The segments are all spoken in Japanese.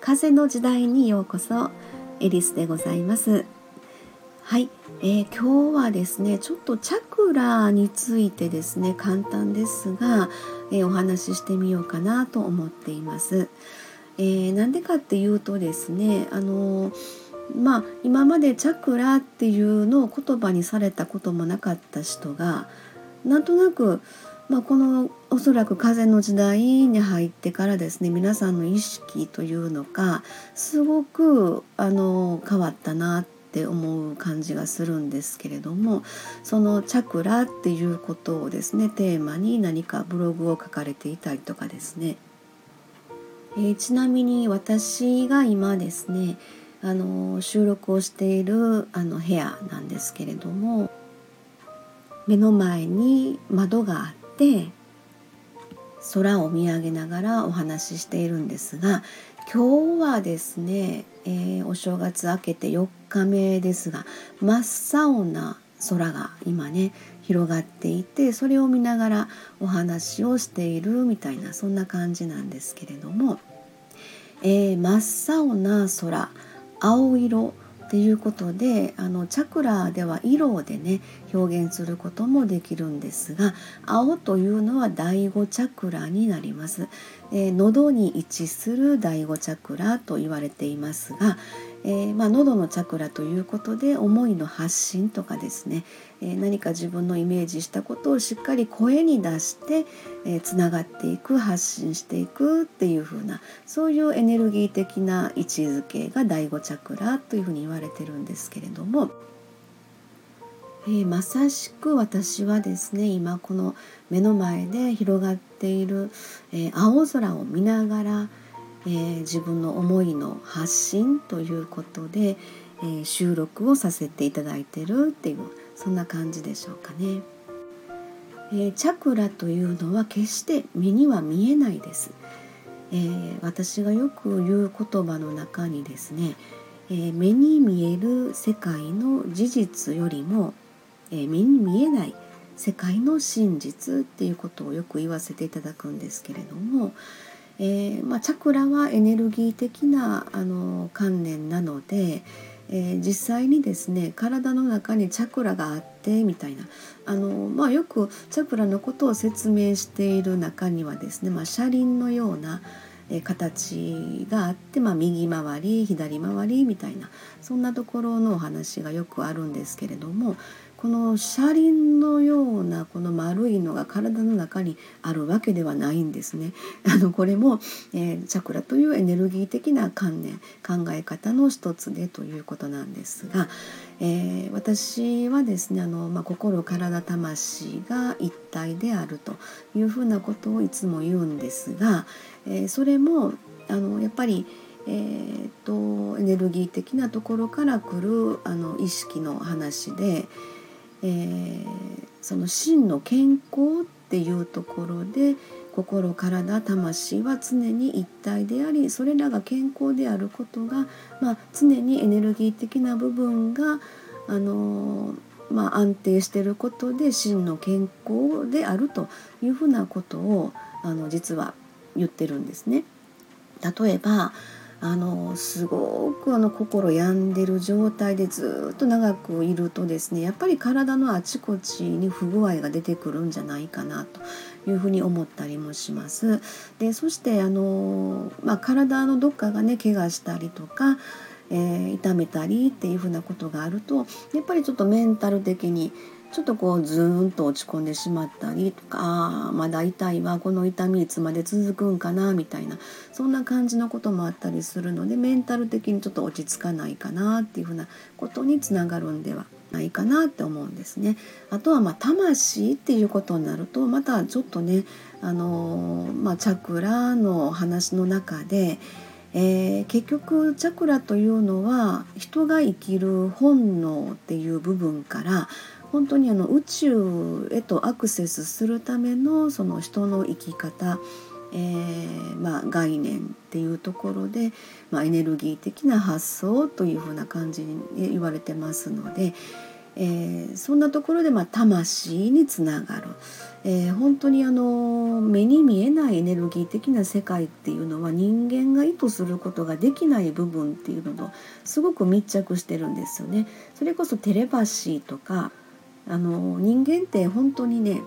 風の時代にようこそエリスでございますはい、えー、今日はですねちょっとチャクラについてですね簡単ですが、えー、お話ししてみようかなと思っています。えー、なんでかっていうとですねあのまあ今までチャクラっていうのを言葉にされたこともなかった人がなんとなく、まあ、このおそらく風の時代に入ってからですね皆さんの意識というのかすごくあの変わったなって思う感じがするんですけれどもそのチャクラっていうことをですねテーマに何かブログを書かれていたりとかですね、えー、ちなみに私が今ですねあの収録をしているあの部屋なんですけれども目の前に窓があって空を見上げながらお話ししているんですが今日はですね、えー、お正月明けて4日目ですが真っ青な空が今ね広がっていてそれを見ながらお話をしているみたいなそんな感じなんですけれども、えー、真っ青な空青色っていうことであのチャクラでは色でね表現することもできるんですが青というのは第5チャクラになります、えー、喉に位置する第5チャクラと言われていますが、えー、まあ、喉のチャクラということで思いの発信とかですね、えー、何か自分のイメージしたことをしっかり声に出してつな、がっていく発信していくっていう風なそういうエネルギー的な位置づけが第5チャクラというふうに言われてるんですけれども。えー、まさしく私はですね今この目の前で広がっている、え、青空を見ながら、えー、自分の思いの発信ということで、え収録をさせていただいてるっていうそんな感じでしょうかね。えチャクラというのは決して目には見えないです。え私がよく言う言葉の中にですね、え目に見える世界の事実よりもえー、目に見えない世界の真実っていうことをよく言わせていただくんですけれども、えー、まあ、チャクラはエネルギー的なあの観念なので、えー、実際にですね体の中にチャクラがあってみたいな。あの、まあ、よくチャクラのことを説明している中にはですね、まあ、車輪のような形があって、まあ、右回り左回りみたいなそんなところのお話がよくあるんですけれどもこの車輪のようなこの丸いのが体の中にあるわけではないんですね。あのこれも、えー、チャクラというエネルギー的な観念考え方の一つでということなんですが、えー、私はですねあの、まあ、心体魂が一体であるというふうなことをいつも言うんですが、えー、それもあのやっぱりえーとエネルギー的なところから来るあの意識の話で、えー、その真の健康っていうところで心体魂は常に一体でありそれらが健康であることが、まあ、常にエネルギー的な部分が、あのまあ、安定していることで真の健康であるというふうなことをあの実は言ってるんですね。例えばあのすごくあの心病んでる状態でずっと長くいるとですねやっぱり体のあちこちに不具合が出てくるんじゃないかなというふうに思ったりもします。でそしてあの、まあ、体のどっかがね怪我したりとかえー、痛めたりっていうふうなことがあるとやっぱりちょっとメンタル的にちょっとこうズーンと落ち込んでしまったりとかああまだ痛いわこの痛みいつまで続くんかなみたいなそんな感じのこともあったりするのでメンタル的にちょっと落ち着かないかなっていうふうなことにつながるんではないかなって思うんですね。あとはまあ魂っていうことになるとまたちょっとねあのー、まあ、チャクラの話の中でえー、結局チャクラというのは人が生きる本能っていう部分から本当にあの宇宙へとアクセスするためのその人の生き方、えー、まあ、概念っていうところで、まあ、エネルギー的な発想というふうな感じに言われてますので、えー、そんなところでまあ魂につながる、えー、本当にあの目に見えないエネルギー的な世界っていうのは人間が意図することができない部分っていうのとすごく密着してるんですよね。それこそテレパシーとかあの人間って本当にね、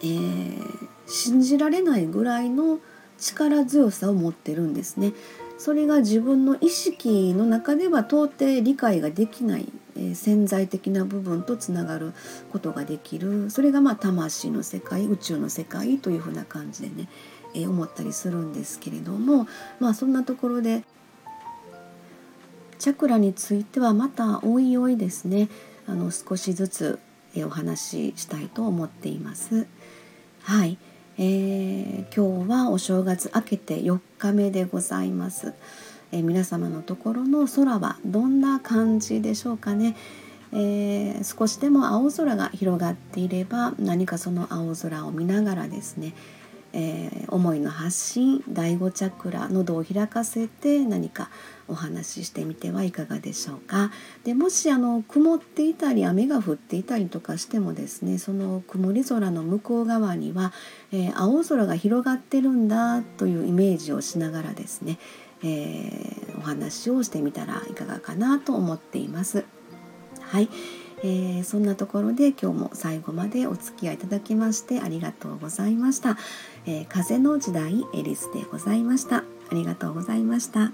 えー、信じられないぐらいの力強さを持ってるんですね。それが自分の意識の中では到底理解ができない、えー、潜在的な部分とつながることができるそれがまあ魂の世界宇宙の世界というふうな感じでね、えー、思ったりするんですけれどもまあそんなところでチャクラについてはまたおいおいですねあの少しずつお話ししたいと思っています。はい、えー、今日はお正月明けて4日目でございます。えー、皆様のところの空はどんな感じでしょうかね。えー、少しでも青空が広がっていれば何かその青空を見ながらですね、えー、思いの発信第5チャクラ喉を開かせて何かお話ししてみてはいかがでしょうか。でもしあの曇っていたり雨が降っていたりとかしてもですねその曇り空の向こう側には、えー、青空が広がってるんだというイメージをしながらですね、えー、お話をしてみたらいかがかなと思っています。はい、えー、そんなところで今日も最後までお付き合いいただきましてありがとうございました。えー、風の時代エリスでございました。ありがとうございました。